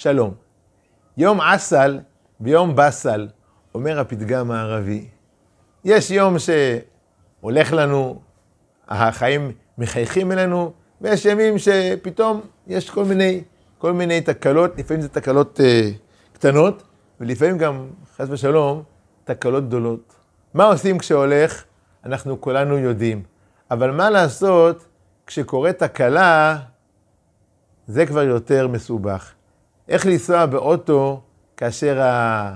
שלום. יום עסל ויום בסל, אומר הפתגם הערבי. יש יום שהולך לנו, החיים מחייכים אלינו, ויש ימים שפתאום יש כל מיני, כל מיני תקלות, לפעמים זה תקלות uh, קטנות, ולפעמים גם, חס ושלום, תקלות גדולות. מה עושים כשהולך? אנחנו כולנו יודעים. אבל מה לעשות כשקורית תקלה, זה כבר יותר מסובך. איך לנסוע באוטו כאשר ה...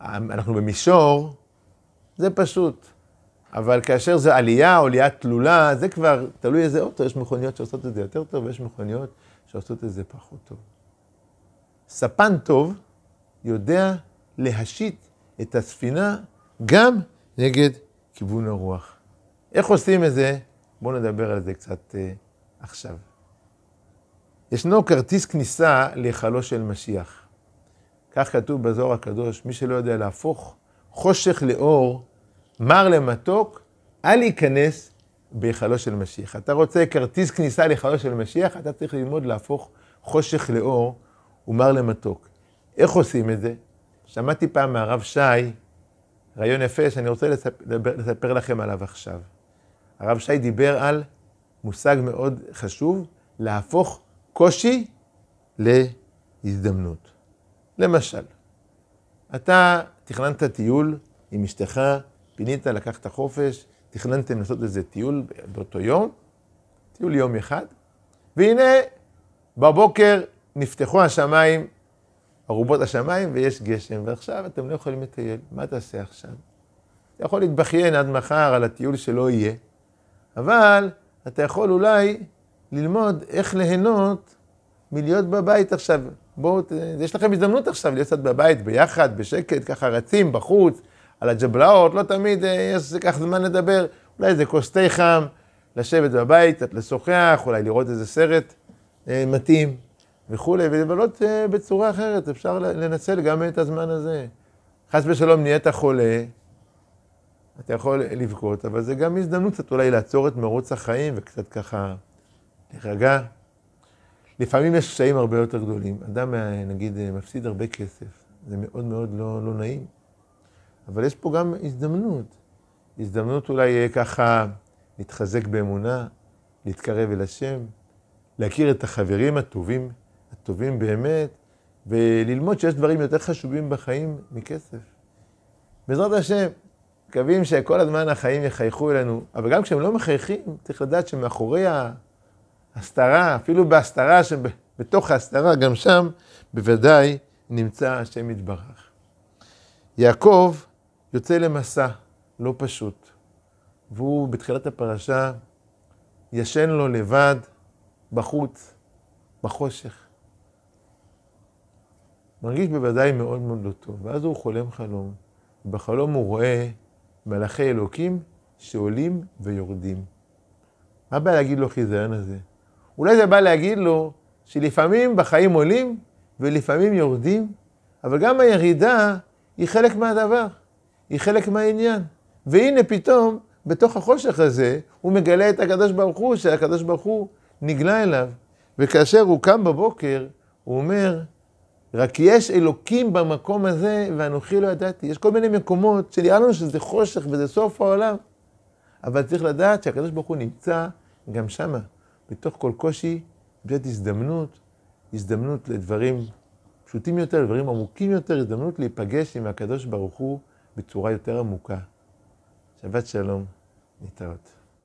אנחנו במישור, זה פשוט. אבל כאשר זה עלייה עלייה תלולה, זה כבר תלוי איזה אוטו, יש מכוניות שעושות את זה יותר טוב, ויש מכוניות שעושות את זה פחות טוב. ספן טוב יודע להשית את הספינה גם נגד כיוון הרוח. איך עושים את זה? בואו נדבר על זה קצת uh, עכשיו. ישנו כרטיס כניסה להיכלו של משיח. כך כתוב בזוהר הקדוש, מי שלא יודע להפוך חושך לאור, מר למתוק, אל ייכנס בהיכלו של משיח. אתה רוצה כרטיס כניסה להיכלו של משיח, אתה צריך ללמוד להפוך חושך לאור ומר למתוק. איך עושים את זה? שמעתי פעם מהרב שי, רעיון יפה שאני רוצה לספר, לספר לכם עליו עכשיו. הרב שי דיבר על מושג מאוד חשוב, להפוך קושי להזדמנות. למשל, אתה תכננת טיול עם אשתך, פינית, לקחת חופש, תכננתם לעשות איזה טיול באותו יום, טיול יום אחד, והנה בבוקר נפתחו השמיים, ארובות השמיים ויש גשם, ועכשיו אתם לא יכולים לטייל, מה תעשה עכשיו? אתה יכול להתבכיין עד מחר על הטיול שלא יהיה, אבל אתה יכול אולי ללמוד איך ליהנות מלהיות בבית עכשיו. בואו, יש לכם הזדמנות עכשיו להיות קצת בבית ביחד, בשקט, ככה רצים בחוץ, על הג'בלאות, לא תמיד אה, יש כך זמן לדבר, אולי איזה כוס תה חם, לשבת בבית, קצת לשוחח, אולי לראות איזה סרט אה, מתאים וכולי, ולבלות אה, בצורה אחרת, אפשר לנצל גם את הזמן הזה. חס ושלום נהיית חולה, אתה יכול לבכות, אבל זה גם הזדמנות קצת אולי לעצור את מרוץ החיים וקצת ככה להירגע. לפעמים יש קשיים הרבה יותר גדולים. אדם, נגיד, מפסיד הרבה כסף, זה מאוד מאוד לא, לא נעים. אבל יש פה גם הזדמנות. הזדמנות אולי ככה להתחזק באמונה, להתקרב אל השם, להכיר את החברים הטובים, הטובים באמת, וללמוד שיש דברים יותר חשובים בחיים מכסף. בעזרת השם, מקווים שכל הזמן החיים יחייכו אלינו, אבל גם כשהם לא מחייכים, צריך לדעת שמאחורי ההסתרה, אפילו בהסתרה שבתוך ההסתרה, גם שם בוודאי נמצא השם יתברך. יעקב יוצא למסע לא פשוט, והוא בתחילת הפרשה ישן לו לבד בחוץ, בחושך. מרגיש בוודאי מאוד מאוד לא טוב, ואז הוא חולם חלום, ובחלום הוא רואה מלאכי אלוקים שעולים ויורדים. מה בא להגיד לו חיזיון הזה? אולי זה בא להגיד לו שלפעמים בחיים עולים ולפעמים יורדים, אבל גם הירידה היא חלק מהדבר, היא חלק מהעניין. והנה פתאום, בתוך החושך הזה, הוא מגלה את הקדוש ברוך הוא, שהקדוש ברוך הוא נגלה אליו. וכאשר הוא קם בבוקר, הוא אומר, רק יש אלוקים במקום הזה, ואנוכי לא ידעתי. יש כל מיני מקומות שנראה לנו שזה חושך וזה סוף העולם. אבל צריך לדעת שהקדוש ברוך הוא נמצא גם שמה, בתוך כל קושי, באמת הזדמנות, הזדמנות לדברים פשוטים יותר, לדברים עמוקים יותר, הזדמנות להיפגש עם הקדוש ברוך הוא בצורה יותר עמוקה. שבת שלום, להתראות.